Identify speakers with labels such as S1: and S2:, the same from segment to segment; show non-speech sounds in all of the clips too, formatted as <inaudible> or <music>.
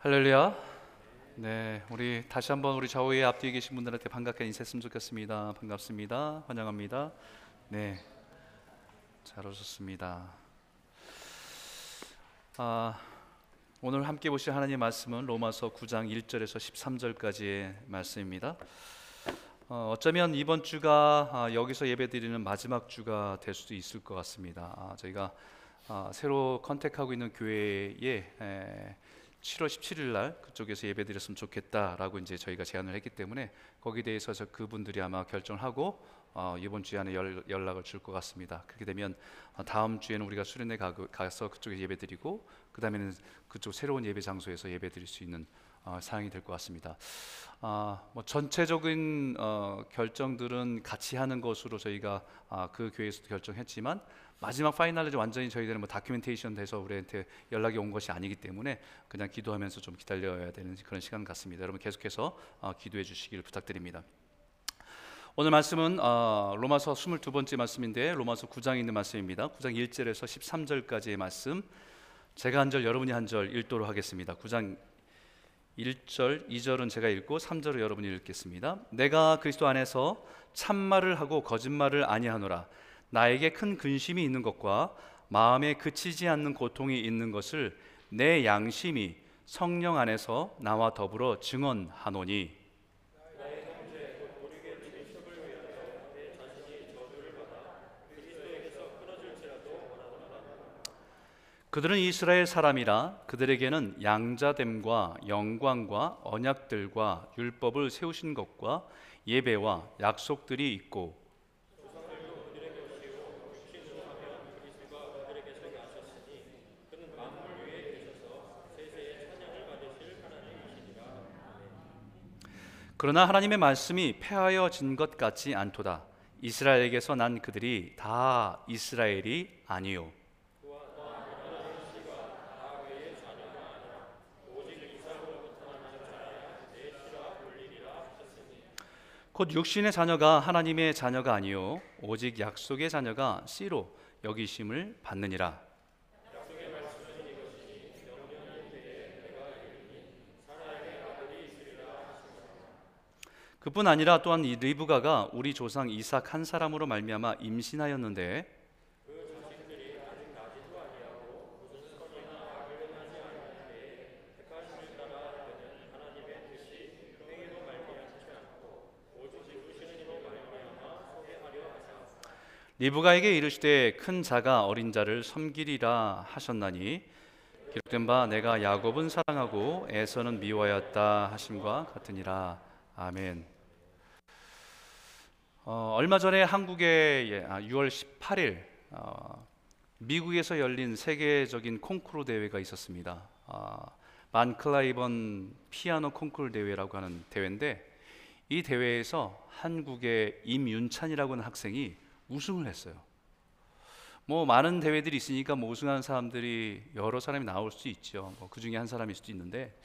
S1: 할렐루야. 네, 우리 다시 한번 우리 좌우에 앞뒤에 계신 분들한테 반갑게 인사했으면 좋겠습니다. 반갑습니다. 환영합니다. 네, 잘 오셨습니다. 아, 오늘 함께 보실 하나님의 말씀은 로마서 9장 1절에서 13절까지의 말씀입니다. 어, 어쩌면 이번 주가 아, 여기서 예배드리는 마지막 주가 될 수도 있을 것 같습니다. 아, 저희가 아, 새로 컨택하고 있는 교회에 에, 7월 17일 날 그쪽에서 예배드렸으면 좋겠다라고 이제 저희가 제안을 했기 때문에 거기에 대해서 저 그분들이 아마 결정을 하고 어, 이번 주에 안에 연, 연락을 줄 것 같습니다. 그렇게 되면 어, 다음 주에는 우리가 수련회 가, 가서 그쪽에 예배드리고 그 다음에는 그쪽 새로운 예배 장소에서 예배드릴 수 있는 어, 사항이 될 것 같습니다. 아, 뭐 전체적인 어, 결정들은 같이 하는 것으로 저희가 아, 그 교회에서도 결정했지만 마지막 파이널에 완전히 저희들은 뭐 다큐멘테이션 돼서 우리한테 연락이 온 것이 아니기 때문에 그냥 기도하면서 좀 기다려야 되는 그런 시간 같습니다. 여러분 계속해서 어, 기도해 주시기를 부탁드립니다. 오늘 말씀은 어, 로마서 22번째 말씀인데 로마서 9장에 있는 말씀입니다. 9장 1절에서 13절까지의 말씀. 제가 한 절 여러분이 한 절 읽도록 하겠습니다. 9장 1절, 2절은 제가 읽고 3절을 여러분이 읽겠습니다. 내가 그리스도 안에서 참말을 하고 거짓말을 아니하노라. 나에게 큰 근심이 있는 것과 마음에 그치지 않는 고통이 있는 것을 내 양심이 성령 안에서 나와 더불어 증언하노니. 그들은 이스라엘 사람이라 그들에게는 양자됨과 영광과 언약들과 율법을 세우신 것과 예배와 약속들이 있고 그러나 하나님의 말씀이 폐하여진 것 같지 않도다. 이스라엘에게서 난 그들이 다 이스라엘이 아니요. 곧 육신의 자녀가 하나님의 자녀가 아니요 오직 약속의 자녀가 씨로 여기심을 받느니라. 그뿐 아니라 또한 이 리브가가 우리 조상 이삭 한 사람으로 말미암아 임신하였는데 리브가에게 이르시되 큰 자가 어린 자를 섬기리라 하셨나니 기록된 바 내가 야곱은 사랑하고 에서는 미워하였다 하심과 같으니라 아멘. 어, 얼마 전에 6월 예, 18일 어, 미국에서 열린 세계적인 콩쿠르 대회가 있었습니다. 어, 만클라이번 피아노 콩쿠르 대회라고 하는 대회인데 이 대회에서 한국의 임윤찬이라고 하는 학생이 우승을 했어요. 뭐 많은 대회들이 있으니까 뭐 우승한 사람들이 여러 사람이 나올 수 있죠. 뭐 그 중에 한 사람일 수도 있는데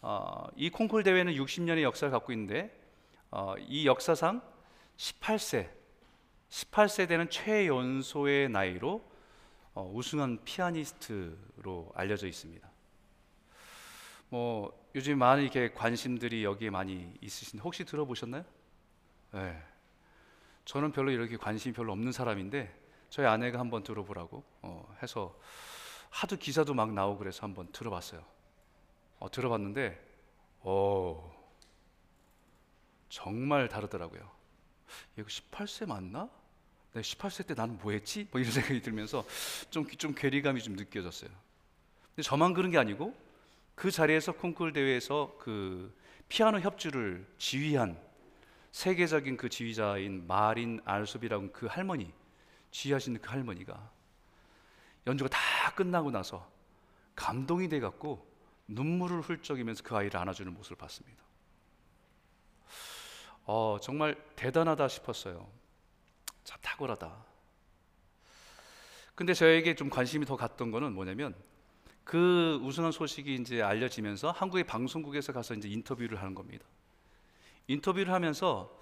S1: 어, 이 콩쿨 대회는 60년의 역사를 갖고 있는데 어, 이 역사상 18세 18세 되는 최연소의 나이로 어, 우승한 피아니스트로 알려져 있습니다. 뭐 요즘 많은 이렇게 관심들이 여기에 많이 있으신 혹시 들어보셨나요? 네. 저는 별로 이렇게 관심이 별로 없는 사람인데 저희 아내가 한번 들어보라고 어, 해서 하도 기사도 막 나오고 그래서 한번 들어봤어요. 어, 들어봤는데 어, 정말 다르더라고요. 이거 18세 맞나? 내가 18세 때 나는 뭐 했지? 뭐 이런 <laughs> 생각이 들면서 좀, 좀 괴리감이 좀 느껴졌어요. 근데 저만 그런 게 아니고 그 자리에서 콩쿨 대회에서 그 피아노 협주를 지휘한 세계적인 그 지휘자인 마린 알수비라고 그 할머니, 지휘하시는 그 할머니가 연주가 다 끝나고 나서 감동이 돼 갖고 눈물을 훌쩍이면서 그 아이를 안아주는 모습을 봤습니다. 어, 정말 대단하다 싶었어요. 참 탁월하다. 근데 저에게 좀 관심이 더 갔던 거는 뭐냐면 그 우승한 소식이 이제 알려지면서 한국의 방송국에서 가서 이제 인터뷰를 하는 겁니다. 인터뷰를 하면서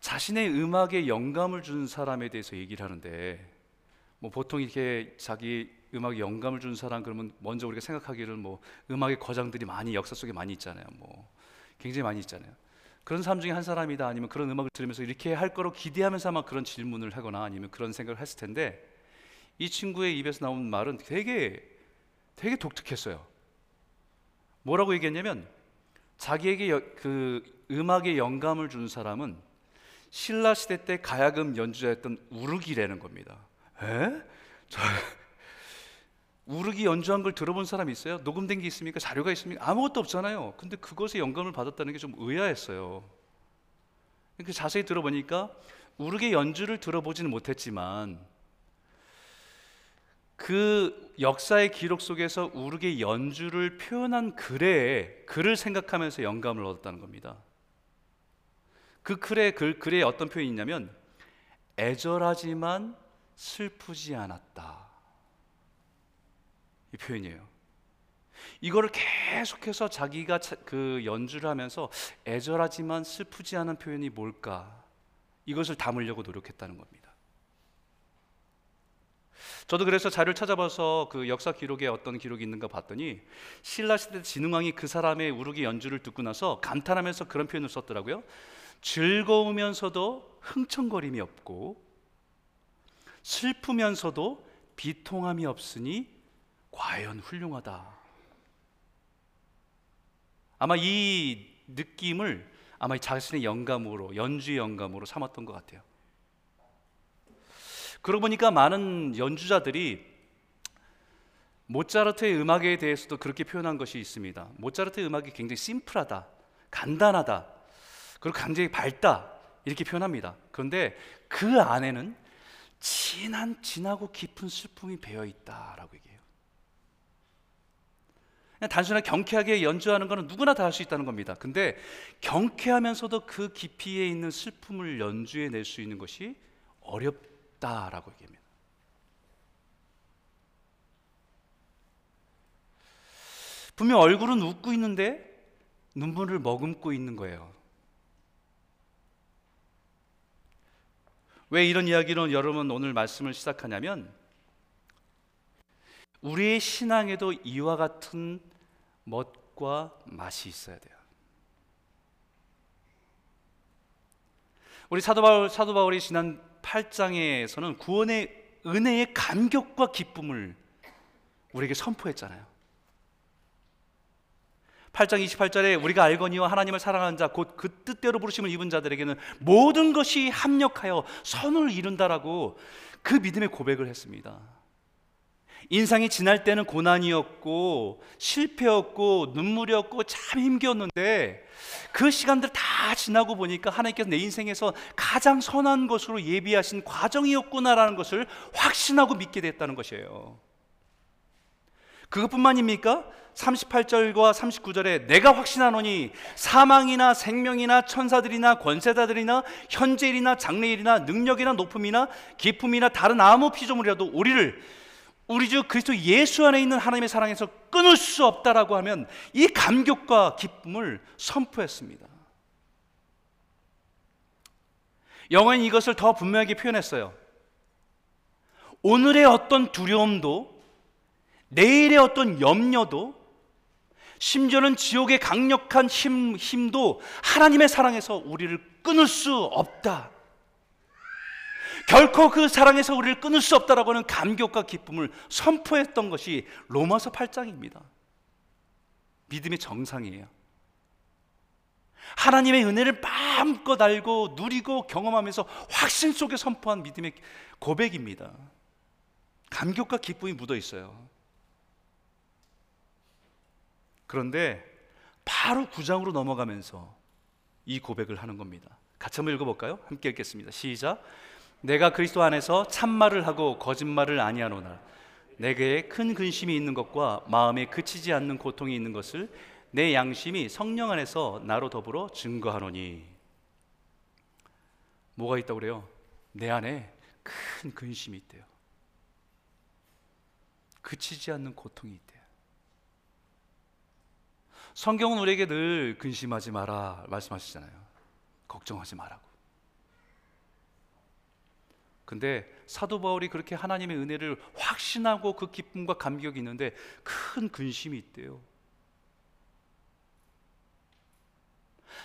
S1: 자신의 음악에 영감을 준 사람에 대해서 얘기를 하는데 뭐 보통 이렇게 자기 음악에 영감을 준 사람 그러면 먼저 우리가 생각하기를 뭐 음악의 거장들이 많이 역사 속에 많이 있잖아요. 뭐 굉장히 많이 있잖아요. 그런 사람 중에 한 사람이다 아니면 그런 음악을 들으면서 이렇게 할 거로 기대하면서 아마 그런 질문을 하거나 아니면 그런 생각을 했을 텐데 이 친구의 입에서 나온 말은 되게 되게 독특했어요. 뭐라고 얘기했냐면 자기에게 여, 그 음악에 영감을 준 사람은 신라 시대 때 가야금 연주자였던 우르기라는 겁니다. 에? 저 우르기 연주한 걸 들어본 사람 있어요? 녹음된 게 있습니까? 자료가 있습니까? 아무것도 없잖아요. 근데 그것에 영감을 받았다는 게 좀 의아했어요. 그 자세히 들어보니까 우르기 연주를 들어보지는 못했지만 그 역사의 기록 속에서 우르기 연주를 표현한 글에 글을 생각하면서 영감을 얻었다는 겁니다. 그 글의 글 글에 어떤 표현이 있냐면 애절하지만 슬프지 않았다. 이 표현이에요. 이거를 계속해서 자기가 그 연주를 하면서 애절하지만 슬프지 않은 표현이 뭘까? 이것을 담으려고 노력했다는 겁니다. 저도 그래서 자료를 찾아봐서 그 역사 기록에 어떤 기록이 있는가 봤더니 신라 시대 진흥왕이 그 사람의 우르기 연주를 듣고 나서 감탄하면서 그런 표현을 썼더라고요. 즐거우면서도 흥청거림이 없고 슬프면서도 비통함이 없으니 과연 훌륭하다. 아마 이 느낌을 아마 자신의 영감으로 연주의 영감으로 삼았던 것 같아요. 그러고 보니까 많은 연주자들이 모차르트의 음악에 대해서도 그렇게 표현한 것이 있습니다. 모차르트의 음악이 굉장히 심플하다, 간단하다, 그리고 굉장히 밝다 이렇게 표현합니다. 그런데 그 안에는 진한 진하고 깊은 슬픔이 배어 있다라고 얘기해요. 단순하게 경쾌하게 연주하는 것은 누구나 다 할 수 있다는 겁니다. 근데 경쾌하면서도 그 깊이에 있는 슬픔을 연주해 낼 수 있는 것이 어렵다라고 얘기합니다. 분명 얼굴은 웃고 있는데 눈물을 머금고 있는 거예요. 왜 이런 이야기로 여러분 오늘 말씀을 시작하냐면 우리의 신앙에도 이와 같은 멋과 맛이 있어야 돼요. 우리 사도 바울 사도 바울이 지난 8장에서는 구원의 은혜의 감격과 기쁨을 우리에게 선포했잖아요. 8장 28절에 우리가 알거니와 하나님을 사랑하는 자 곧 그 뜻대로 부르심을 입은 자들에게는 모든 것이 합력하여 선을 이룬다라고 그 믿음의 고백을 했습니다. 인상이 지날 때는 고난이었고 실패였고 눈물이었고 참 힘겼는데 그 시간들 다 지나고 보니까 하나님께서 내 인생에서 가장 선한 것으로 예비하신 과정이었구나라는 것을 확신하고 믿게 됐다는 것이에요. 그것뿐만입니까? 38절과 39절에 내가 확신하노니 사망이나 생명이나 천사들이나 권세자들이나 현재일이나 장래일이나 능력이나 높음이나 기품이나 다른 아무 피조물이라도 우리를 우리 주 그리스도 예수 안에 있는 하나님의 사랑에서 끊을 수 없다라고 하면 이 감격과 기쁨을 선포했습니다. 영어는 이것을 더 분명하게 표현했어요. 오늘의 어떤 두려움도 내일의 어떤 염려도 심지어는 지옥의 강력한 힘, 힘도 하나님의 사랑에서 우리를 끊을 수 없다. 결코 그 사랑에서 우리를 끊을 수 없다라고 하는 감격과 기쁨을 선포했던 것이 로마서 8장입니다. 믿음의 정상이에요. 하나님의 은혜를 마음껏 알고 누리고 경험하면서 확신 속에 선포한 믿음의 고백입니다. 감격과 기쁨이 묻어 있어요. 그런데 바로 9장으로 넘어가면서 이 고백을 하는 겁니다. 같이 한번 읽어볼까요? 함께 읽겠습니다. 시작. 내가 그리스도 안에서 참말을 하고 거짓말을 아니하노나 내게 큰 근심이 있는 것과 마음에 그치지 않는 고통이 있는 것을 내 양심이 성령 안에서 나로 더불어 증거하노니 뭐가 있다고 그래요? 내 안에 큰 근심이 있대요. 그치지 않는 고통이 있대요. 성경은 우리에게 늘 근심하지 마라 말씀하시잖아요. 걱정하지 말라고. 근데 사도 바울이 그렇게 하나님의 은혜를 확신하고 그 기쁨과 감격이 있는데 큰 근심이 있대요.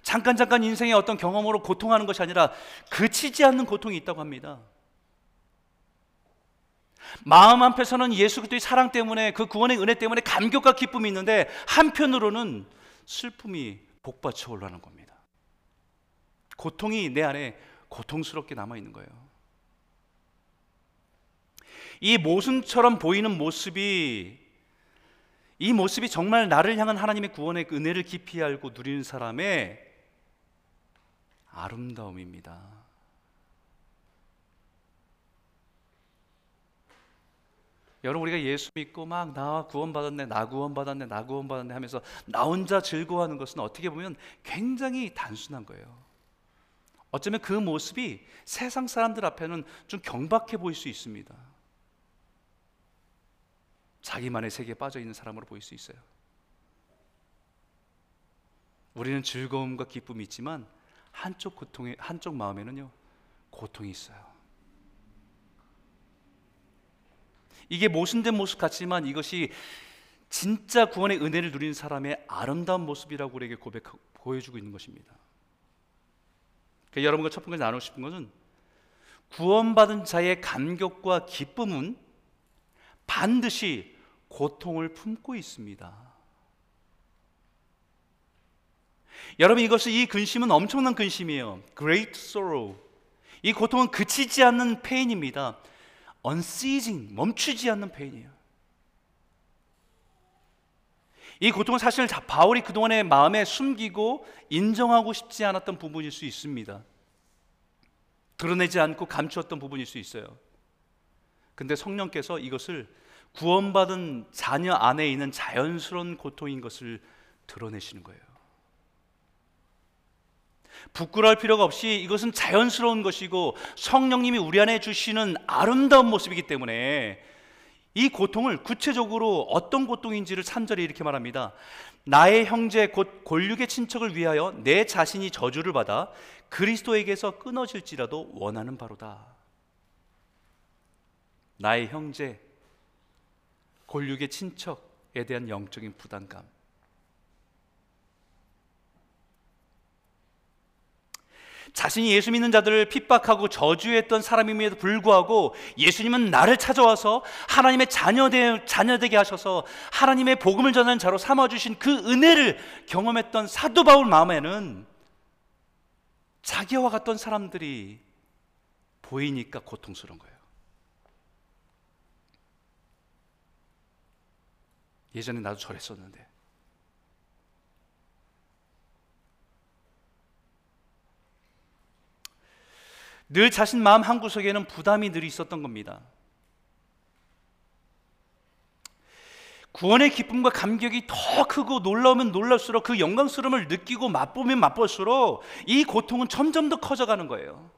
S1: 잠깐 잠깐 인생의 어떤 경험으로 고통하는 것이 아니라 그치지 않는 고통이 있다고 합니다. 마음 한편에서는 예수 그리스도의 사랑 때문에 그 구원의 은혜 때문에 감격과 기쁨이 있는데 한편으로는 슬픔이 복받쳐 올라는 겁니다. 고통이 내 안에 고통스럽게 남아 있는 거예요. 이 모순처럼 보이는 모습이 이 모습이 정말 나를 향한 하나님의 구원의 은혜를 깊이 알고 누리는 사람의 아름다움입니다. 여러분 우리가 예수 믿고 막 나 구원받았네 나 구원받았네 나 구원받았네 하면서 나 혼자 즐거워하는 것은 어떻게 보면 굉장히 단순한 거예요 어쩌면 그 모습이 세상 사람들 앞에는 좀 경박해 보일 수 있습니다 자기만의 세계에 빠져 있는 사람으로 보일 수 있어요 우리는 즐거움과 기쁨이 있지만 한쪽 고통에 한쪽 마음에는요 고통이 있어요 이게 모순된 모습 같지만 이것이 진짜 구원의 은혜를 누리는 사람의 아름다운 모습이라고 우리에게 고백 보여주고 있는 것입니다. 그러니까 여러분과 첫 번째 나누고 싶은 것은 구원받은 자의 감격과 기쁨은 반드시 고통을 품고 있습니다. 여러분 이것이 이 근심은 엄청난 근심이에요. Great sorrow. 이 고통은 그치지 않는 페인입니다. unceasing 멈추지 않는 페인이에요. 이 고통은 사실 바울이 그동안의 마음에 숨기고 인정하고 싶지 않았던 부분일 수 있습니다. 드러내지 않고 감추었던 부분일 수 있어요. 근데 성령께서 이것을 구원받은 자녀 안에 있는 자연스러운 고통인 것을 드러내시는 거예요. 부끄러울 필요가 없이 이것은 자연스러운 것이고 성령님이 우리 안에 주시는 아름다운 모습이기 때문에 이 고통을 구체적으로 어떤 고통인지를 찬절히 이렇게 말합니다. 나의 형제 곧 골육의 친척을 위하여 내 자신이 저주를 받아 그리스도에게서 끊어질지라도 원하는 바로다. 나의 형제 골육의 친척에 대한 영적인 부담감. 자신이 예수 믿는 자들을 핍박하고 저주했던 사람임에도 불구하고 예수님은 나를 찾아와서 하나님의 자녀되, 자녀되게 하셔서 하나님의 복음을 전하는 자로 삼아주신 그 은혜를 경험했던 사도 바울 마음에는 자기와 같던 사람들이 보이니까 고통스러운 거예요. 예전에 나도 저랬었는데 늘 자신 마음 한구석에는 부담이 늘 있었던 겁니다. 구원의 기쁨과 감격이 더 크고 놀라우면 놀랄수록 그 영광스러움을 느끼고 맛보면 맛볼수록 이 고통은 점점 더 커져가는 거예요.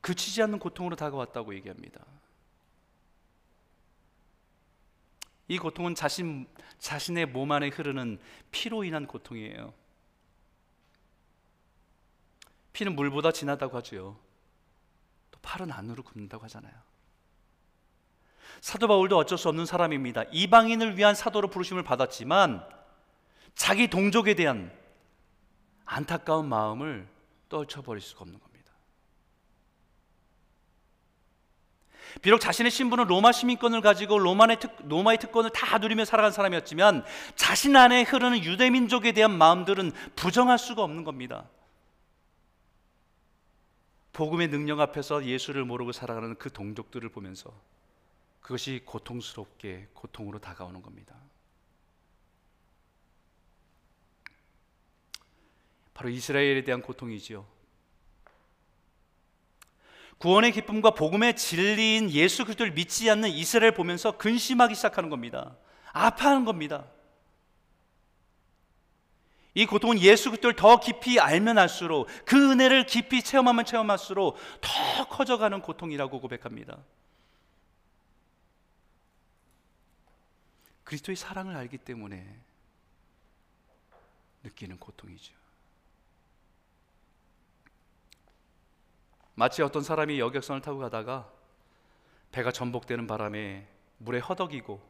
S1: 그치지 않는 고통으로 다가왔다고 얘기합니다. 이 고통은 자신 자신의 몸 안에 흐르는 피로 인한 고통이에요. 피는 물보다 진하다고 하지요. 또 팔은 안으로 굽는다고 하잖아요. 사도 바울도 어쩔 수 없는 사람입니다. 이방인을 위한 사도로 부르심을 받았지만 자기 동족에 대한 안타까운 마음을 떨쳐버릴 수가 없는 겁니다. 비록 자신의 신분은 로마 시민권을 가지고 로마의, 특, 로마의 특권을 다 누리며 살아간 사람이었지만 자신 안에 흐르는 유대 민족에 대한 마음들은 부정할 수가 없는 겁니다. 복음의 능력 앞에서 예수를 모르고 살아가는 그 동족들을 보면서 그것이 고통스럽게 고통으로 다가오는 겁니다. 바로 이스라엘에 대한 고통이지요. 구원의 기쁨과 복음의 진리인 예수 그리스도를 믿지 않는 이스라엘 보면서 근심하기 시작하는 겁니다. 아파하는 겁니다. 이 고통은 예수 그리스도를 더 깊이 알면 알수록 그 은혜를 깊이 체험하면 체험할수록 더 커져가는 고통이라고 고백합니다. 그리스도의 사랑을 알기 때문에 느끼는 고통이죠. 마치 어떤 사람이 여객선을 타고 가다가 배가 전복되는 바람에 물에 허덕이고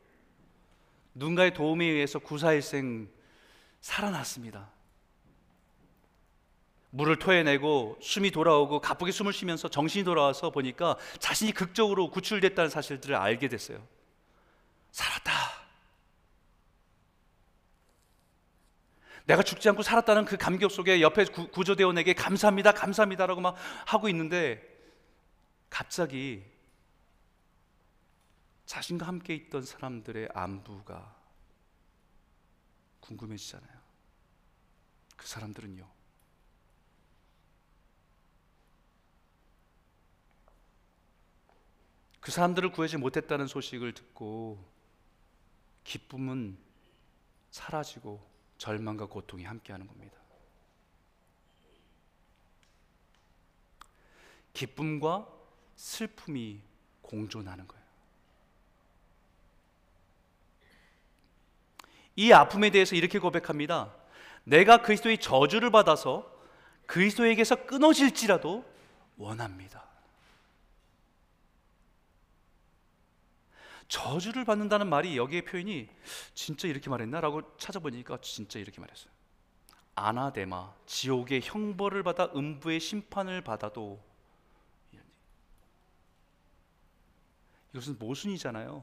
S1: 누군가의 도움에 의해서 구사일생 살아났습니다. 물을 토해내고 숨이 돌아오고 가쁘게 숨을 쉬면서 정신이 돌아와서 보니까 자신이 극적으로 구출됐다는 사실들을 알게 됐어요. 살았다. 내가 죽지 않고 살았다는 그 감격 속에 옆에 구, 조대원에게 감사합니다, 감사합니다라고 막 하고 있는데 갑자기 자신과 함께 있던 사람들의 안부가 궁금해지잖아요. 그 사람들은요. 그 사람들을 구하지 못했다는 소식을 듣고 기쁨은 사라지고 절망과 고통이 함께하는 겁니다. 기쁨과 슬픔이 공존하는 거예요. 이 아픔에 대해서 이렇게 고백합니다. 내가 그리스도의 저주를 받아서 그리스도에게서 끊어질지라도 원합니다. 저주를 받는다는 말이 여기에 표현이 진짜 이렇게 말했나라고 찾아보니까 진짜 이렇게 말했어요. 아나데마 지옥의 형벌을 받아 음부의 심판을 받아도 이것은 모순이잖아요.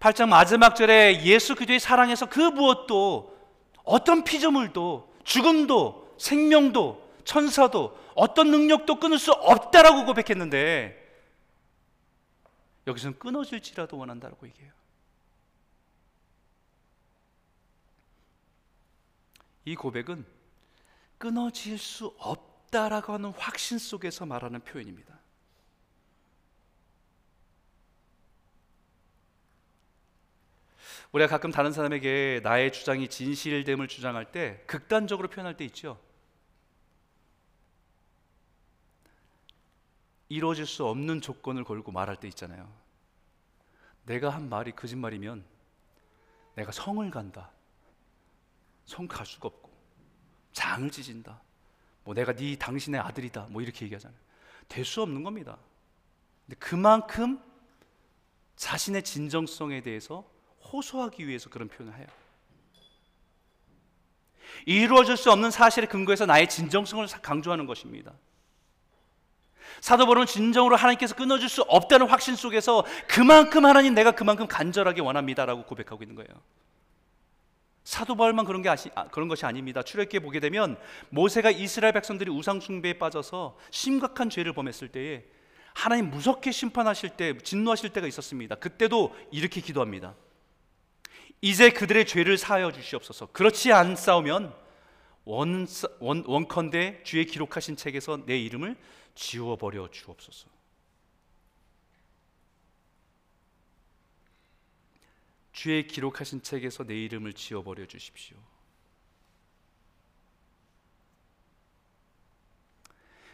S1: 8장 마지막 절에 예수 그리스도의 사랑에서 그 무엇도 어떤 피조물도 죽음도 생명도 천사도 어떤 능력도 끊을 수 없다라고 고백했는데 여기서는 끊어질지라도 원한다고 얘기해요. 이 고백은 끊어질 수 없다라고 하는 확신 속에서 말하는 표현입니다. 우리가 가끔 다른 사람에게 나의 주장이 진실됨을 주장할 때 극단적으로 표현할 때 있죠. 이루어질 수 없는 조건을 걸고 말할 때 있잖아요. 내가 한 말이 거짓말이면 내가 성을 간다. 성 갈 수가 없고 장을 찢은다. 뭐 내가 네 당신의 아들이다. 뭐 이렇게 얘기하잖아요. 될 수 없는 겁니다. 근데 그만큼 자신의 진정성에 대해서 호소하기 위해서 그런 표현을 해요. 이루어질 수 없는 사실에 근거해서 나의 진정성을 강조하는 것입니다. 사도 바울은 진정으로 하나님께서 끊어줄 수 없다는 확신 속에서 그만큼 하나님 내가 그만큼 간절하게 원합니다라고 고백하고 있는 거예요. 사도 바울만 그런 게 아시, 아, 그런 것이 아닙니다. 출애굽기에 보게 되면 모세가 이스라엘 백성들이 우상 숭배에 빠져서 심각한 죄를 범했을 때에 하나님 무섭게 심판하실 때 진노하실 때가 있었습니다. 그때도 이렇게 기도합니다. 이제 그들의 죄를 사하여 주시옵소서. 그렇지 않사오면 원, 원, 원컨대 주의 기록하신 책에서 내 이름을 지워버려 주옵소서. 주의 기록하신 책에서 내 이름을 지워버려 주십시오.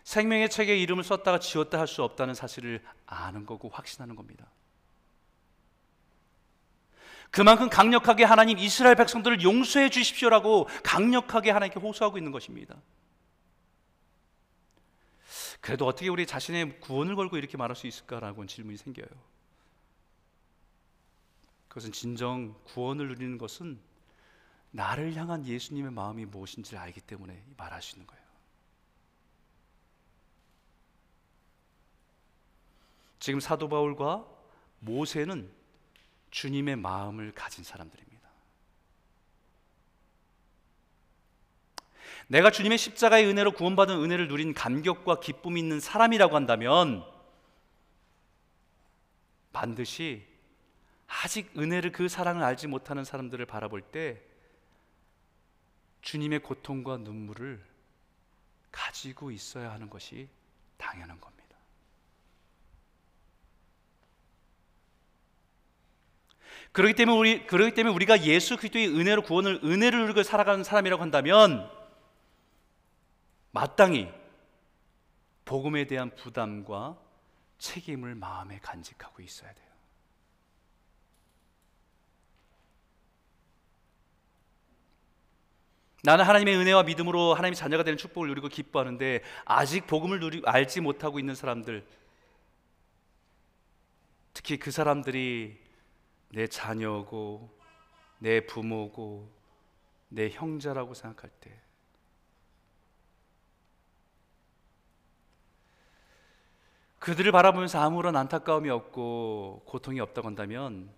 S1: 생명의 책에 이름을 썼다가 지웠다 할 수 없다는 사실을 아는 거고 확신하는 겁니다. 그만큼 강력하게 하나님 이스라엘 백성들을 용서해 주십시오라고 강력하게 하나님께 호소하고 있는 것입니다. 그래도 어떻게 우리 자신의 구원을 걸고 이렇게 말할 수 있을까라고 질문이 생겨요. 그것은 진정 구원을 누리는 것은 나를 향한 예수님의 마음이 무엇인지를 알기 때문에 말할 수 있는 거예요. 지금 사도 바울과 모세는 주님의 마음을 가진 사람들입니다. 내가 주님의 십자가의 은혜로 구원받은 은혜를 누린 감격과 기쁨이 있는 사람이라고 한다면 반드시 아직 은혜를 그 사랑을 알지 못하는 사람들을 바라볼 때 주님의 고통과 눈물을 가지고 있어야 하는 것이 당연한 겁니다. 그렇기 때문에 우리 그렇기 때문에 우리가 예수 그리스도의 은혜로 구원을 은혜를 누리고 살아가는 사람이라고 한다면 마땅히 복음에 대한 부담과 책임을 마음에 간직하고 있어야 돼요. 나는 하나님의 은혜와 믿음으로 하나님의 자녀가 되는 축복을 누리고 기뻐하는데 아직 복음을 누리 알지 못하고 있는 사람들 특히 그 사람들이 내 자녀고 내 부모고 내 형제라고 생각할 때 그들을 바라보면서 아무런 안타까움이 없고 고통이 없다고 한다면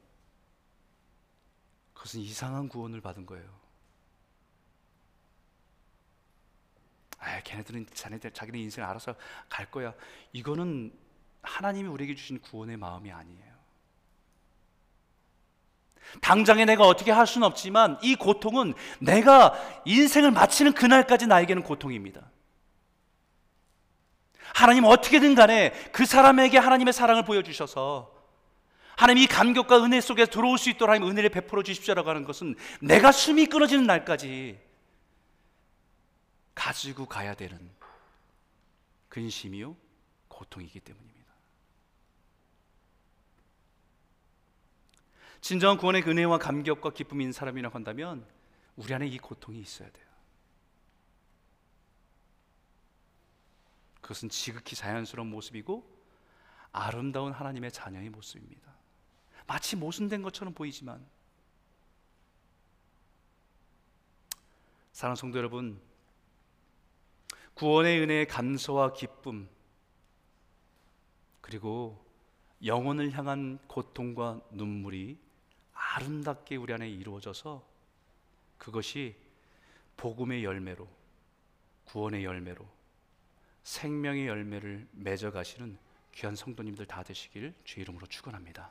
S1: 그것은 이상한 구원을 받은 거예요. 아, 걔네들은 자네들 자기네 인생 알아서 갈 거야. 이거는 하나님이 우리에게 주신 구원의 마음이 아니에요. 당장에 내가 어떻게 할 수는 없지만 이 고통은 내가 인생을 마치는 그날까지 나에게는 고통입니다. 하나님 어떻게든 간에 그 사람에게 하나님의 사랑을 보여주셔서 하나님 이 감격과 은혜 속에 들어올 수 있도록 하나님 은혜를 베풀어 주십시오라고 하는 것은 내가 숨이 끊어지는 날까지 가지고 가야 되는 근심이요 고통이기 때문입니다. 진정한 구원의 은혜와 감격과 있는 사람이라고 한다면 우리 안에 이 고통이 있어야 돼요. 그것은 지극히 자연스러운 모습이고 아름다운 하나님의 자녀의 모습입니다. 마치 모순된 것처럼 보이지만 사랑하는 성도 여러분 구원의 은혜의 감사와 기쁨 그리고 영혼을 향한 고통과 눈물이 아름답게 우리 안에 이루어져서 그것이 복음의 열매로 구원의 열매로 생명의 열매를 맺어 가시는 귀한 성도님들 다 되시길 주 이름으로 축원합니다.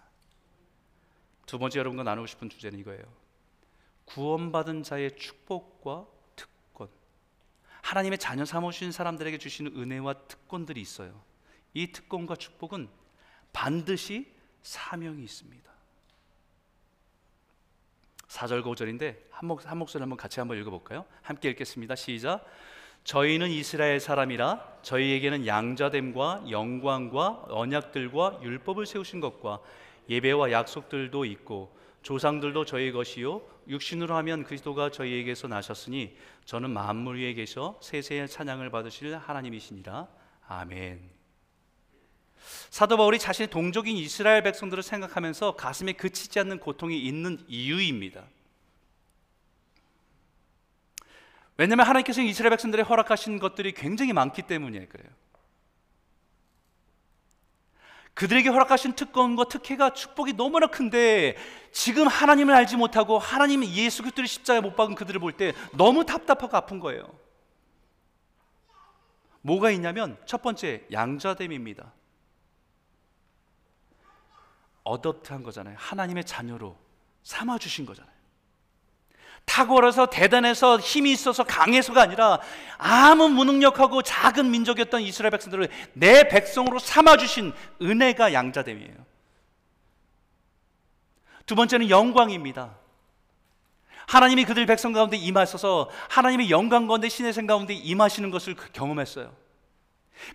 S1: 두 번째 여러분과 나누고 싶은 주제는 이거예요. 구원받은 자의 축복과 특권. 하나님의 자녀 삼으신 사람들에게 주시는 은혜와 특권들이 있어요. 이 특권과 축복은 반드시 사명이 있습니다. 4절 5절인데 한, 목, 한 목소리 한번 같이 한번 읽어볼까요? 함께 읽겠습니다. 시작. 저희는 이스라엘 사람이라 저희에게는 양자됨과 영광과 언약들과 율법을 세우신 것과 예배와 약속들도 있고 조상들도 저희 것이요 육신으로 하면 그리스도가 저희에게서 나셨으니 저는 만물 위에 계셔 세세의 찬양을 받으실 하나님이시니라 아멘. 사도 바울이 자신의 동족인 이스라엘 백성들을 생각하면서 가슴에 그치지 않는 고통이 있는 이유입니다. 왜냐하면 하나님께서 이스라엘 백성들의 허락하신 것들이 굉장히 많기 때문에 그래요. 그들에게 허락하신 특권과 특혜가 축복이 너무나 큰데 지금 하나님을 알지 못하고 하나님 예수 그리스도를 십자가에 못 박은 그들을 볼 때 너무 답답하고 아픈 거예요. 뭐가 있냐면 첫 번째 양자됨입니다. 어덕트한 거잖아요. 하나님의 자녀로 삼아 주신 거잖아요. 탁월해서 대단해서 힘이 있어서 강해서가 아니라 아무 무능력하고 작은 민족이었던 이스라엘 백성들을 내 백성으로 삼아 주신 은혜가 양자됨이에요. 두 번째는 영광입니다. 하나님이 그들 백성 가운데 임하셔서 하나님의 영광 가운데 신의 생 가운데 임하시는 것을 경험했어요.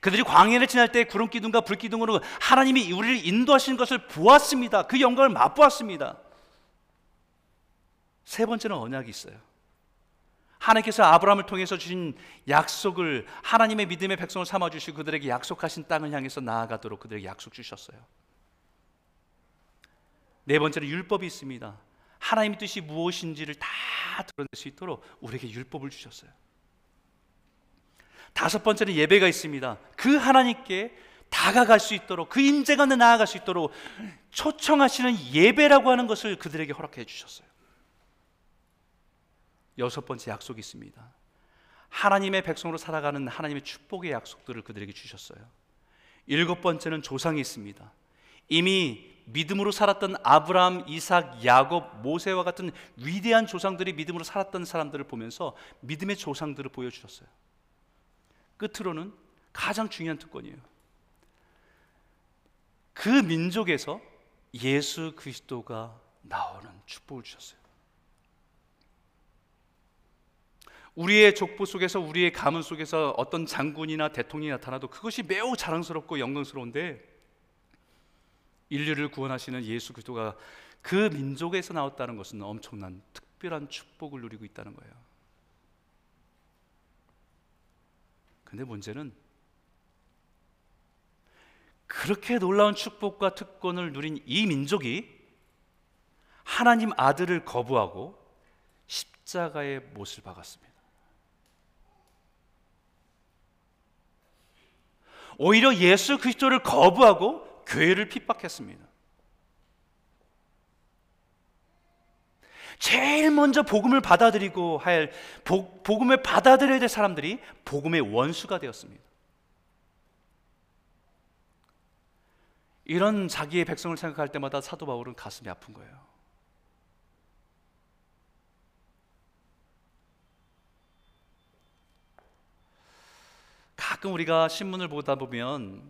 S1: 그들이 광야를 지날 때 구름 기둥과 불 기둥으로 하나님이 우리를 인도하시는 것을 보았습니다. 그 영광을 맛보았습니다. 세 번째는 언약이 있어요. 하나님께서 아브라함을 통해서 주신 약속을 하나님의 믿음의 백성을 삼아 주시고 그들에게 약속하신 땅을 향해서 나아가도록 그들에게 약속 주셨어요. 네 번째는 율법이 있습니다. 하나님의 뜻이 무엇인지를 다 드러낼 수 있도록 우리에게 율법을 주셨어요. 다섯 번째는 예배가 있습니다. 그 하나님께 다가갈 수 있도록 그 임재 가운데 나아갈 수 있도록 초청하시는 예배라고 하는 것을 그들에게 허락해 주셨어요. 여섯 번째 약속이 있습니다. 하나님의 백성으로 살아가는 하나님의 축복의 약속들을 그들에게 주셨어요. 일곱 번째는 조상이 있습니다. 이미 믿음으로 살았던 아브라함, 이삭, 야곱, 모세와 같은 위대한 조상들이 믿음으로 살았던 사람들을 보면서 믿음의 조상들을 보여주셨어요. 끝으로는 가장 중요한 특권이에요. 그 민족에서 예수 그리스도가 나오는 축복을 주셨어요. 우리의 족보 속에서 우리의 가문 속에서 어떤 장군이나 대통령이 나타나도 그것이 매우 자랑스럽고 영광스러운데 인류를 구원하시는 예수 그리스도가 그 민족에서 나왔다는 것은 엄청난 특별한 축복을 누리고 있다는 거예요. 근데 문제는 그렇게 놀라운 축복과 특권을 누린 이 민족이 하나님 아들을 거부하고 십자가의 못을 박았습니다. 오히려 예수 그리스도를 거부하고 교회를 핍박했습니다. 제일 먼저 복음을 받아들이고 할 복, 복음을 받아들여야 될 사람들이 복음의 원수가 되었습니다. 이런 자기의 백성을 생각할 때마다 사도 바울은 가슴이 아픈 거예요. 가끔 우리가 신문을 보다 보면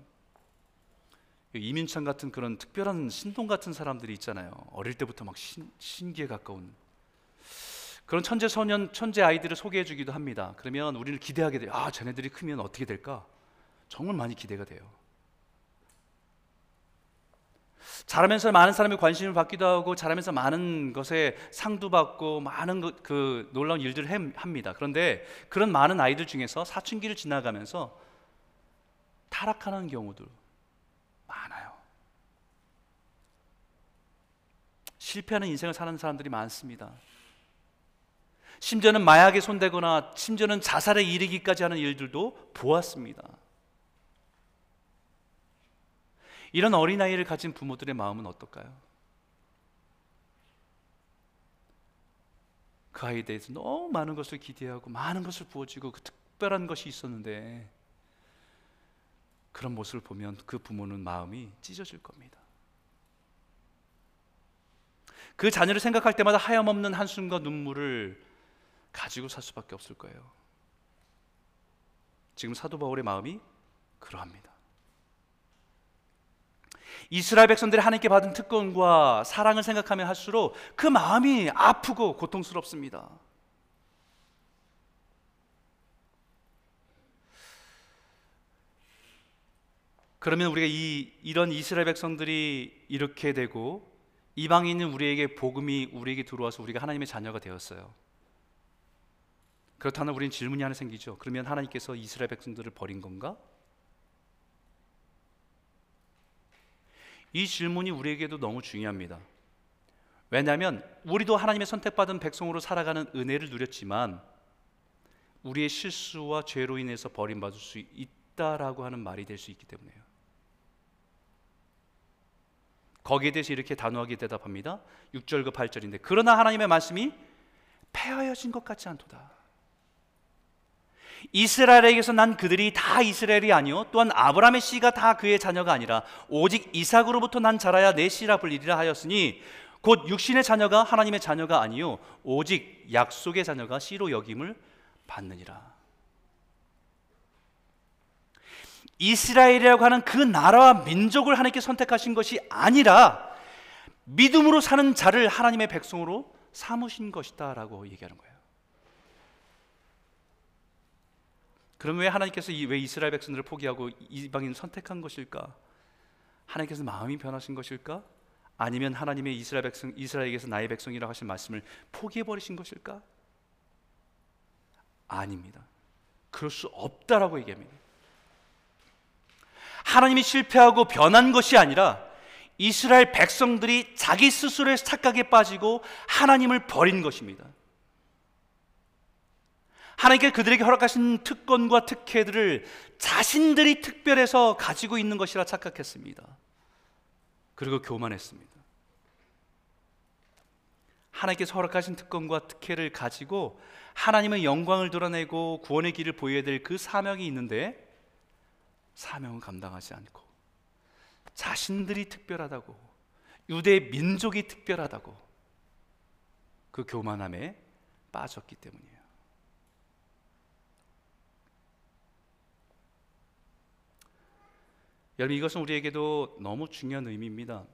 S1: 이민찬 같은 그런 특별한 신동 같은 사람들이 있잖아요. 어릴 때부터 막 신, 신기에 가까운 그런 천재 소년, 천재 아이들을 소개해 주기도 합니다. 그러면 우리는 기대하게 돼요. 아, 쟤네들이 크면 어떻게 될까? 정말 많이 기대가 돼요. 자라면서 많은 사람이 관심을 받기도 하고 자라면서 많은 것에 상도 받고 많은 그, 그 놀라운 일들을 해, 합니다. 그런데 그런 많은 아이들 중에서 사춘기를 지나가면서 타락하는 경우들 많아요. 실패하는 인생을 사는 사람들이 많습니다. 심지어는 마약에 손대거나 심지어는 자살에 이르기까지 하는 일들도 보았습니다. 이런 어린아이를 가진 부모들의 마음은 어떨까요? 그 아이에 대해서 너무 많은 것을 기대하고 많은 것을 부어주고 그 특별한 것이 있었는데 그런 모습을 보면 그 부모는 마음이 찢어질 겁니다. 그 자녀를 생각할 때마다 하염없는 한숨과 눈물을 가지고 살 수밖에 없을 거예요. 지금 사도 바울의 마음이 그러합니다. 이스라엘 백성들이 하나님께 받은 특권과 사랑을 생각하면 할수록 그 마음이 아프고 고통스럽습니다. 그러면 우리가 이 이런 이스라엘 백성들이 이렇게 되고 이방인은 우리에게 복음이 우리에게 들어와서 우리가 하나님의 자녀가 되었어요. 그렇다면 우리는 질문이 하나 생기죠. 그러면 하나님께서 이스라엘 백성들을 버린 건가? 이 질문이 우리에게도 너무 중요합니다. 왜냐하면 우리도 하나님의 선택받은 백성으로 살아가는 은혜를 누렸지만 우리의 실수와 죄로 인해서 버림받을 수 있다라고 하는 말이 될 수 있기 때문에요. 거기에 대해서 이렇게 단호하게 대답합니다. 6절과 8절인데 그러나 하나님의 말씀이 폐하여진 것 같지 않도다. 이스라엘에게서 난 그들이 다 이스라엘이 아니요 또한 아브라함의 씨가 다 그의 자녀가 아니라 오직 이삭으로부터 난 자라야 내 씨라 불리리라 하였으니 곧 육신의 자녀가 하나님의 자녀가 아니요 오직 약속의 자녀가 씨로 여김을 받느니라. 이스라엘이라고 하는 그 나라와 민족을 하나님께 선택하신 것이 아니라 믿음으로 사는 자를 하나님의 백성으로 삼으신 것이다라고 얘기하는 거예요. 그럼 왜 하나님께서 왜 이스라엘 백성들을 포기하고 이방인을 선택한 것일까? 하나님께서 마음이 변하신 것일까? 아니면 하나님의 이스라엘 백성 이스라엘에게서 나의 백성이라고 하신 말씀을 포기해 버리신 것일까? 아닙니다. 그럴 수 없다라고 얘기합니다. 하나님이 실패하고 변한 것이 아니라 이스라엘 백성들이 자기 스스로의 착각에 빠지고 하나님을 버린 것입니다. 하나님께 그들에게 허락하신 특권과 특혜들을 자신들이 특별해서 가지고 있는 것이라 착각했습니다. 그리고 교만했습니다. 하나님께서 허락하신 특권과 특혜를 가지고 하나님의 영광을 드러내고 구원의 길을 보여야 될 그 사명이 있는데 사명을 감당하지 않고 자신들이 특별하다고 유대 민족이 특별하다고 그 교만함에 빠졌기 때문이에요. 여러분 이것은 우리에게도 너무 중요한 의미입니다.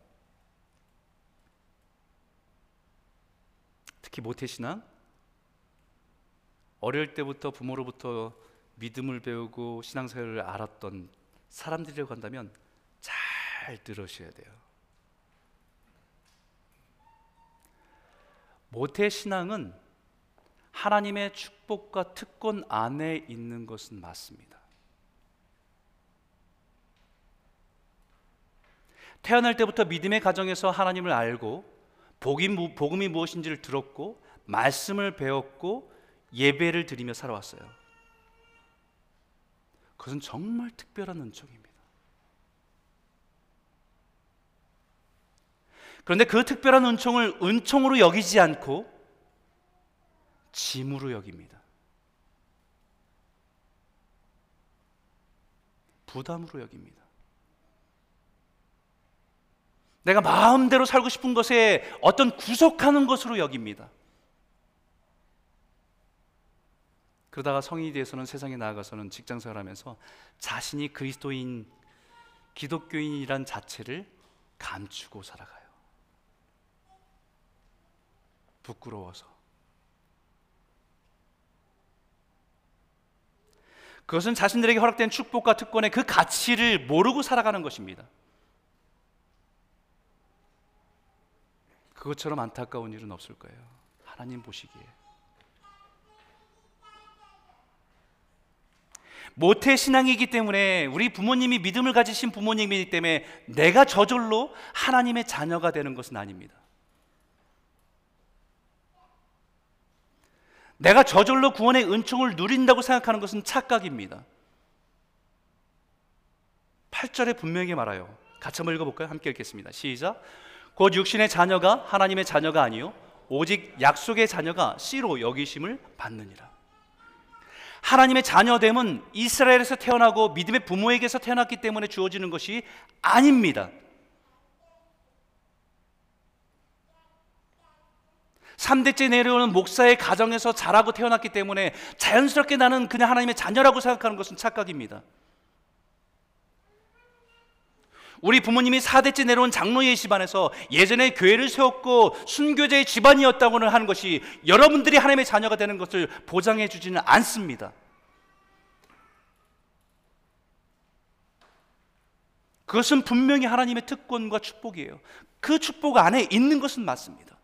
S1: 특히 모태신앙 어릴 때부터 부모로부터 믿음을 배우고 신앙생활을 알았던 사람들이라고 한다면 잘 들으셔야 돼요. 모태 신앙은 하나님의 축복과 특권 안에 있는 것은 맞습니다. 태어날 때부터 믿음의 가정에서 하나님을 알고 복음이 무엇인지를 들었고 말씀을 배웠고 예배를 드리며 살아왔어요. 그것은 정말 특별한 은총입니다. 그런데 그 특별한 은총을 은총으로 여기지 않고 짐으로 여깁니다. 부담으로 여깁니다. 내가 마음대로 살고 싶은 것에 어떤 구속하는 것으로 여깁니다. 그러다가 성인이 돼서는 세상에 나아가서는 직장 생활 하면서 자신이 그리스도인 기독교인이란 자체를 감추고 살아가요. 부끄러워서. 그것은 자신들에게 허락된 축복과 특권의 그 가치를 모르고 살아가는 것입니다. 그것처럼 안타까운 일은 없을 거예요. 하나님 보시기에. 모태 신앙이기 때문에 우리 부모님이 믿음을 가지신 부모님이기 때문에 내가 저절로 하나님의 자녀가 되는 것은 아닙니다. 내가 저절로 구원의 은총을 누린다고 생각하는 것은 착각입니다. 8절에 분명히 말아요. 같이 한번 읽어볼까요? 함께 읽겠습니다. 시작. 곧 육신의 자녀가 하나님의 자녀가 아니요 오직 약속의 자녀가 씨로 여기심을 받느니라. 하나님의 자녀됨은 이스라엘에서 태어나고 믿음의 부모에게서 태어났기 때문에 주어지는 것이 아닙니다. 3대째 내려오는 목사의 가정에서 자라고 태어났기 때문에 자연스럽게 나는 그냥 하나님의 자녀라고 생각하는 것은 착각입니다. 우리 부모님이 4대째 내려온 장로의 집안에서 예전에 교회를 세웠고 순교자의 집안이었다고는 하는 것이 여러분들이 하나님의 자녀가 되는 것을 보장해 주지는 않습니다. 그것은 분명히 하나님의 특권과 축복이에요. 그 축복 안에 있는 것은 맞습니다.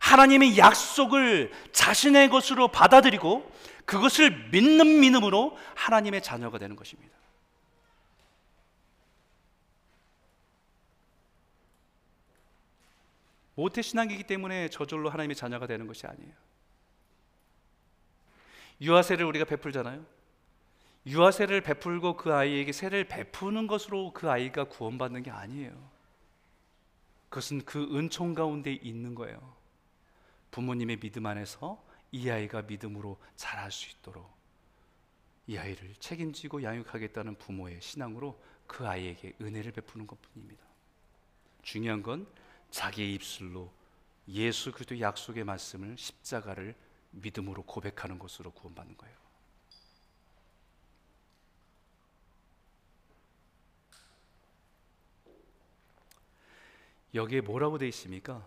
S1: 하나님의 약속을 자신의 것으로 받아들이고 그것을 믿는 믿음으로 하나님의 자녀가 되는 것입니다. 모태 신앙이기 때문에 저절로 하나님의 자녀가 되는 것이 아니에요. 유아세를 우리가 베풀잖아요. 유아세를 베풀고 그 아이에게 세를 베푸는 것으로 그 아이가 구원받는 게 아니에요. 그것은 그 은총 가운데 있는 거예요. 부모님의 믿음 안에서 이 아이가 믿음으로 자랄 수 있도록 이 아이를 책임지고 양육하겠다는 부모의 신앙으로 그 아이에게 은혜를 베푸는 것뿐입니다. 중요한 건 자기의 입술로 예수 그리스도 약속의 말씀을 십자가를 믿음으로 고백하는 것으로 구원받는 거예요. 여기에 뭐라고 되어 있습니까?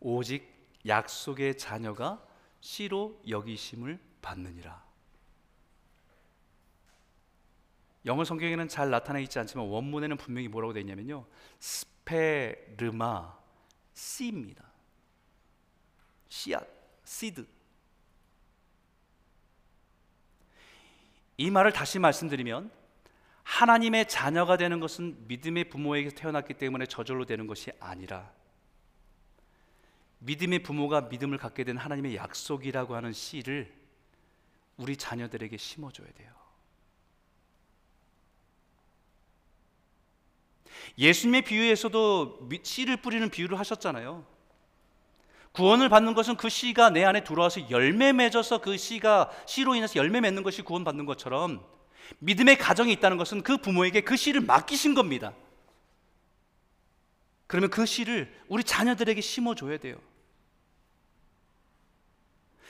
S1: 오직 약속의 자녀가 씨로 여기심을 받느니라. 영어 성경에는 잘 나타나 있지 않지만 원문에는 분명히 뭐라고 되어 있냐면요. 스페르마 씨입니다. 씨앗, 시드. 이 말을 다시 말씀드리면 하나님의 자녀가 되는 것은 믿음의 부모에게 태어났기 때문에 저절로 되는 것이 아니라 믿음의 부모가 믿음을 갖게 된 하나님의 약속이라고 하는 씨를 우리 자녀들에게 심어줘야 돼요. 예수님의 비유에서도 씨를 뿌리는 비유를 하셨잖아요. 구원을 받는 것은 그 씨가 내 안에 들어와서 열매 맺어서 그 씨가 씨로 인해서 열매 맺는 것이 구원받는 것처럼 믿음의 가정이 있다는 것은 그 부모에게 그 씨를 맡기신 겁니다. 그러면 그 씨를 우리 자녀들에게 심어줘야 돼요.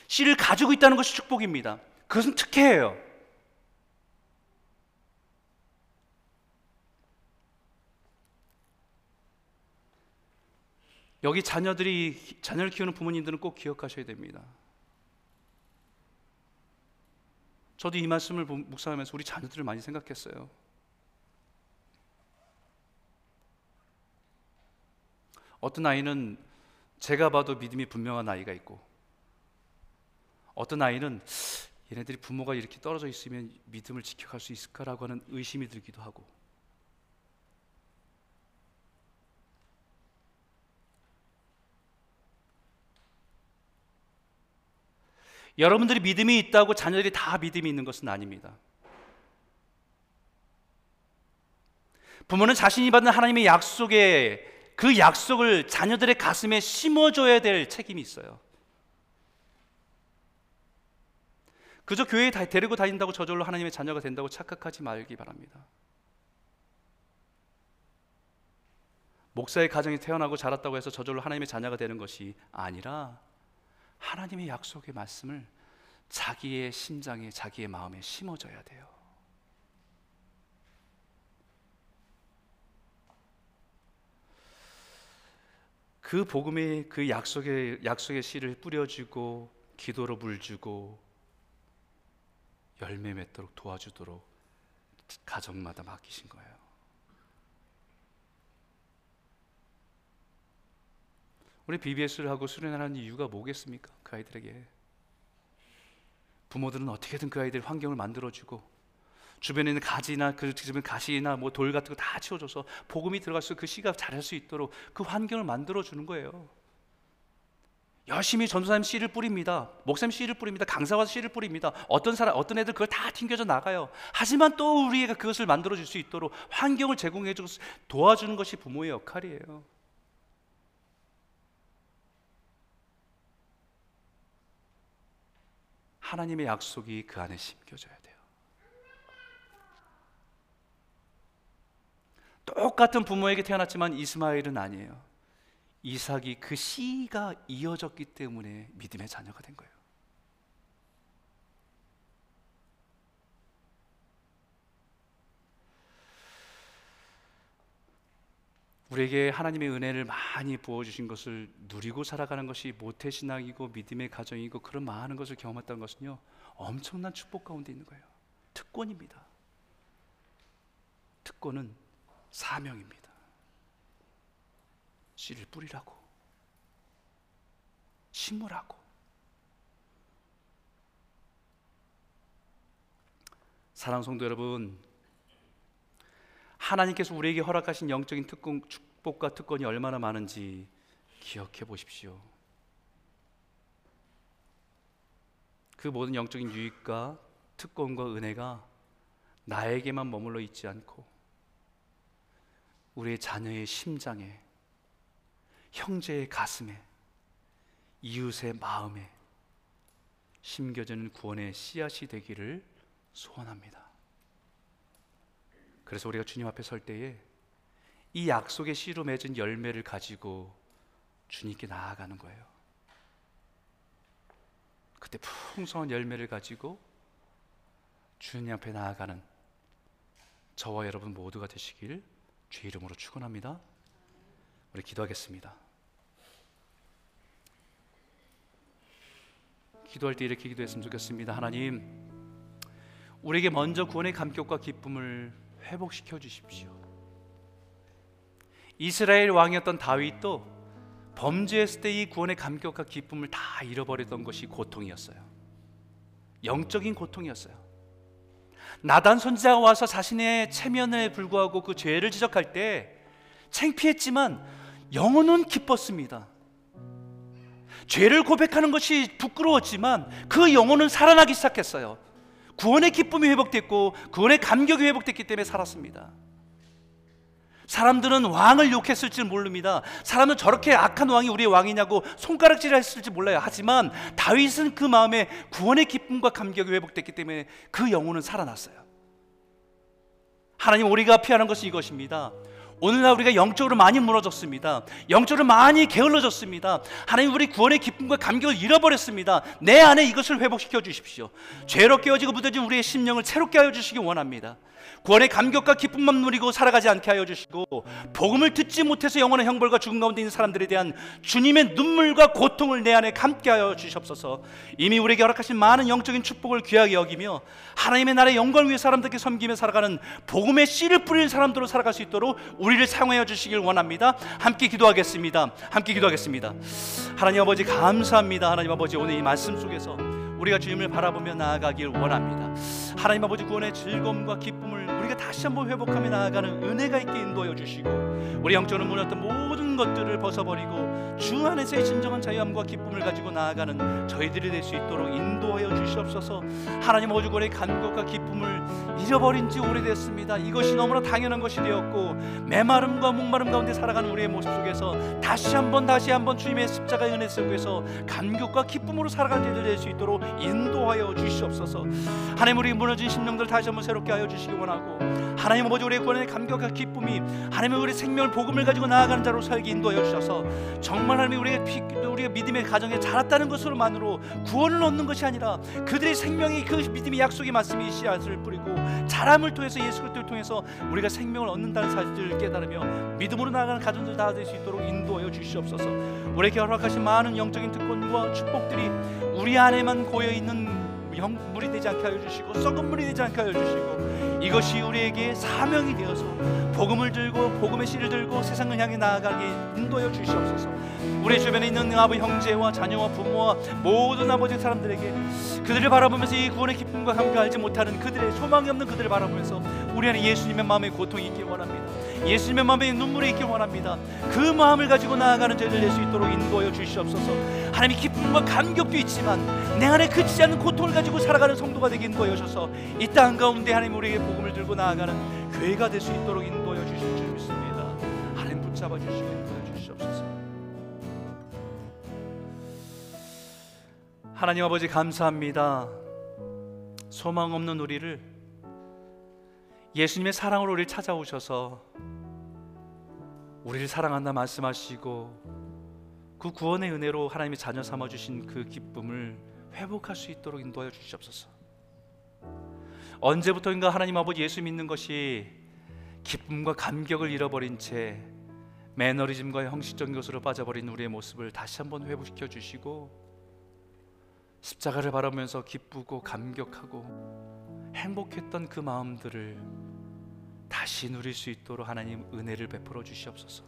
S1: 씨를 가지고 있다는 것이 축복입니다. 그것은 특혜예요. 여기 자녀들이 자녀를 키우는 부모님들은 꼭 기억하셔야 됩니다. 저도 이 말씀을 묵상하면서 우리 자녀들을 많이 생각했어요. 어떤 아이는 제가 봐도 믿음이 분명한 아이가 있고 어떤 아이는 얘네들이 부모가 이렇게 떨어져 있으면 믿음을 지켜갈 수 있을까라고 하는 의심이 들기도 하고 여러분들이 믿음이 있다고 자녀들이 다 믿음이 있는 것은 아닙니다. 부모는 자신이 받는 하나님의 약속에 그 약속을 자녀들의 가슴에 심어줘야 될 책임이 있어요. 그저 교회에 데리고 다닌다고 저절로 하나님의 자녀가 된다고 착각하지 말기 바랍니다. 목사의 가정에 태어나고 자랐다고 해서 저절로 하나님의 자녀가 되는 것이 아니라 하나님의 약속의 말씀을 자기의 심장에 자기의 마음에 심어줘야 돼요. 그 복음의 그 약속의 약속의 씨를 뿌려주고 기도로 물주고 열매 맺도록 도와주도록 가정마다 맡기신 거예요. 우리 BBS를 하고 수련하는 이유가 뭐겠습니까? 그 아이들에게 부모들은 어떻게든 그 아이들 환경을 만들어주고 주변에 있는 가지나 그 주변 가시나 뭐 돌 같은 거 다 치워줘서 복음이 들어가서 그 씨가 자랄 수 있도록 그 환경을 만들어 주는 거예요. 열심히 전도사님 씨를 뿌립니다. 목사님 씨를 뿌립니다. 강사와 씨를 뿌립니다. 어떤 사람, 어떤 애들 그걸 다 튕겨져 나가요. 하지만 또 우리가 그것을 만들어 줄 수 있도록 환경을 제공해 주고 도와주는 것이 부모의 역할이에요. 하나님의 약속이 그 안에 심겨져야 돼요. 똑같은 부모에게 태어났지만 이스마엘은 아니에요. 이삭이 그 씨가 이어졌기 때문에 믿음의 자녀가 된 거예요. 우리에게 하나님의 은혜를 많이 부어주신 것을 누리고 살아가는 것이 모태신앙이고 믿음의 가정이고 그런 많은 것을 경험했다는 것은요 엄청난 축복 가운데 있는 거예요. 특권입니다. 특권은 사명입니다 씨를 뿌리라고 심으라고 사랑 성도 여러분 하나님께서 우리에게 허락하신 영적인 특권, 축복과 특권이 얼마나 많은지 기억해 보십시오. 그 모든 영적인 유익과 특권과 은혜가 나에게만 머물러 있지 않고 우리의 자녀의 심장에 형제의 가슴에 이웃의 마음에 심겨지는 구원의 씨앗이 되기를 소원합니다. 그래서 우리가 주님 앞에 설 때에 이 약속의 씨로 맺은 열매를 가지고 주님께 나아가는 거예요. 그때 풍성한 열매를 가지고 주님 앞에 나아가는 저와 여러분 모두가 되시길 주 이름으로 축원합니다. 우리 기도하겠습니다. 기도할 때 이렇게 기도했으면 좋겠습니다. 하나님, 우리에게 먼저 구원의 감격과 기쁨을 회복시켜 주십시오. 이스라엘 왕이었던 다윗도 범죄했을 때 이 구원의 감격과 기쁨을 다 잃어버렸던 것이 고통이었어요. 영적인 고통이었어요. 나단 선지자가 와서 자신의 체면에 불구하고 그 죄를 지적할 때 창피했지만 영혼은 기뻤습니다. 죄를 고백하는 것이 부끄러웠지만 그 영혼은 살아나기 시작했어요. 구원의 기쁨이 회복됐고 구원의 감격이 회복됐기 때문에 살았습니다. 사람들은 왕을 욕했을 줄 모릅니다. 사람은 저렇게 악한 왕이 우리의 왕이냐고 손가락질을 했을지 몰라요. 하지만 다윗은 그 마음에 구원의 기쁨과 감격이 회복됐기 때문에 그 영혼은 살아났어요. 하나님 우리가 피하는 것이 이것입니다. 오늘날 우리가 영적으로 많이 무너졌습니다. 영적으로 많이 게을러졌습니다. 하나님 우리 구원의 기쁨과 감격을 잃어버렸습니다. 내 안에 이것을 회복시켜 주십시오. 죄로 깨어지고 묻어진 우리의 심령을 새롭게 하여 주시기 원합니다. 구원의 감격과 기쁨만 누리고 살아가지 않게 하여 주시고 복음을 듣지 못해서 영원한 형벌과 죽음 가운데 있는 사람들에 대한 주님의 눈물과 고통을 내 안에 감게 하여 주시옵소서. 이미 우리에게 허락하신 많은 영적인 축복을 귀하게 여기며 하나님의 나라의 영광을 위해 사람들께 섬기며 살아가는 복음의 씨를 뿌리는 사람들로 살아갈 수 있도록 우리를 사용하여 주시길 원합니다. 함께 기도하겠습니다. 함께 기도하겠습니다. 하나님 아버지 감사합니다. 하나님 아버지 오늘 이 말씀 속에서 우리가 주님을 바라보며 나아가길 원합니다. 하나님 아버지 구원의 즐거움과 기쁨을 우리가 다시 한번 회복하며 나아가는 은혜가 있게 인도하여 주시고 우리 영적으로 무너졌던 모든 것들을 벗어버리고 주 안에서의 진정한 자유함과 기쁨을 가지고 나아가는 저희들이 될 수 있도록 인도하여 주시옵소서. 하나님 구원의 감격과 기쁨을 잃어버린 지 오래됐습니다. 이것이 너무나 당연한 것이 되었고 메마름과 목마름 가운데 살아가는 우리의 모습 속에서 다시 한번 다시 한번 주님의 십자가의 은혜 속에서 감격과 기쁨으로 살아가는 저희들 될 수 있도록 인도하여 주시옵소서. 하나님 우리 무너진 심령들 다시 한번 새롭게 하여 주시기 원하고 하나님 아버지 우리의 구원의 감격과 기쁨이 하나님 우리 생명을 복음을 가지고 나아가는 자로 살게 인도하여 주셔서 정말 하나님 우리의 피, 우리의 믿음의 가정에 자랐다는 것으로만으로 구원을 얻는 것이 아니라 그들의 생명이 그 믿음의 약속의 말씀이 씨앗을 뿌리고 자람을 통해서 예수 그리스도를 통해서 우리가 생명을 얻는다는 사실을 깨달으며 믿음으로 나아가는 가정들 다 될 수 있도록 인도하여 주시옵소서. 우리에게 허락하신 많은 영적인 특권과 축복들이 우리 안에만 고여 있는 물이 되지 않게 하여 주시고 썩은 물이 되지 않게 하여 주시고 이것이 우리에게 사명이 되어서 복음을 들고 복음의 씨를 들고 세상을 향해 나아가게 인도하여 주시옵소서. 우리 주변에 있는 아버지 형제와 자녀와 부모와 모든 아버지 사람들에게 그들을 바라보면서 이 구원의 기쁨과 함께 알지 못하는 그들의 소망이 없는 그들을 바라보면서 우리 안에 예수님의 마음에 고통이 있길 원합니다. 예수님의 마음에 눈물이 있길 원합니다. 그 마음을 가지고 나아가는 저희들 될 수 있도록 인도하여 주시옵소서. 하나님이 기쁨과 감격도 있지만 내 안에 그치지 않는 고통을 가지고 살아가는 성도가 되게 인도하여 주셔서 이 땅 가운데 하나님 우리에게 복음을 들고 나아가는 교회가 될 수 있도록 인도하여 주실 줄 믿습니다. 하나님 붙잡아 주시고 인도해 주시옵소서. 하나님 아버지 감사합니다. 소망 없는 우리를 예수님의 사랑으로 우리를 찾아오셔서 우리를 사랑한다 말씀하시고 그 구원의 은혜로 하나님의 자녀 삼아 주신 그 기쁨을 회복할 수 있도록 인도하여 주시옵소서. 언제부터인가 하나님 아버지 예수 믿는 것이 기쁨과 감격을 잃어버린 채 매너리즘과 형식적인 것으로 빠져버린 우리의 모습을 다시 한번 회복시켜 주시고 십자가를 바라보면서 기쁘고 감격하고 행복했던 그 마음들을 다시 누릴 수 있도록 하나님 은혜를 베풀어 주시옵소서.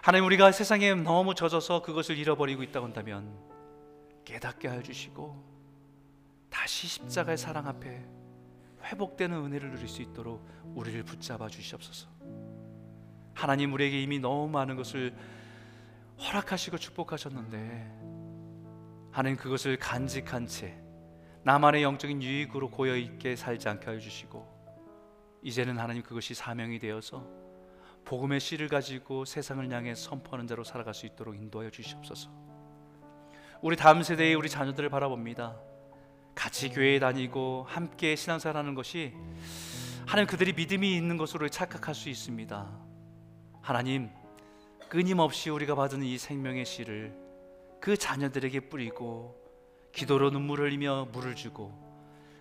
S1: 하나님 우리가 세상에 너무 젖어서 그것을 잃어버리고 있다고 한다면 깨닫게 하여 주시고 다시 십자가의 사랑 앞에 회복되는 은혜를 누릴 수 있도록 우리를 붙잡아 주시옵소서. 하나님 우리에게 이미 너무 많은 것을 허락하시고 축복하셨는데 하나님 그것을 간직한 채 나만의 영적인 유익으로 고여 있게 살지 않게 하여 주시고 이제는 하나님 그것이 사명이 되어서 복음의 씨를 가지고 세상을 향해 선포하는 자로 살아갈 수 있도록 인도하여 주시옵소서. 우리 다음 세대의 우리 자녀들을 바라봅니다. 같이 교회에 다니고 함께 신앙생활하는 것이 하나님 그들이 믿음이 있는 것으로 착각할 수 있습니다. 하나님 끊임없이 우리가 받은 이 생명의 씨를 그 자녀들에게 뿌리고 기도로 눈물을 흘리며 물을 주고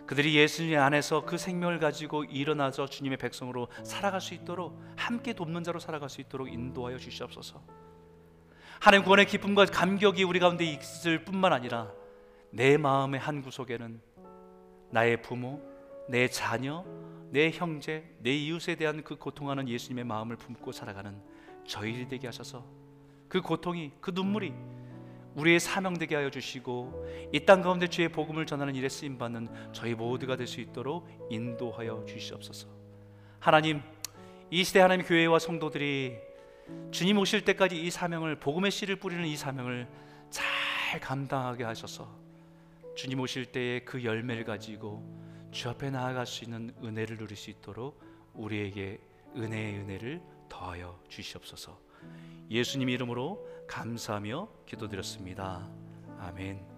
S1: 그들이 예수님 안에서 그 생명을 가지고 일어나서 주님의 백성으로 살아갈 수 있도록 함께 돕는 자로 살아갈 수 있도록 인도하여 주시옵소서. 하나님 구원의 기쁨과 감격이 우리 가운데 있을 뿐만 아니라 내 마음의 한 구석에는 나의 부모, 내 자녀, 내 형제, 내 이웃에 대한 그 고통하는 예수님의 마음을 품고 살아가는 저희들이 되게 하셔서 그 고통이 그 눈물이 우리의 사명되게 하여 주시고 이 땅 가운데 주의 복음을 전하는 일에 쓰임 받는 저희 모두가 될 수 있도록 인도하여 주시옵소서. 하나님, 이 시대 하나님 교회와 성도들이 주님 오실 때까지 이 사명을 복음의 씨를 뿌리는 이 사명을 잘 감당하게 하셔서 주님 오실 때에 그 열매를 가지고 주 앞에 나아갈 수 있는 은혜를 누릴 수 있도록 우리에게 은혜의 은혜를 더하여 주시옵소서. 예수님 이름으로 감사하며 기도드렸습니다. 아멘.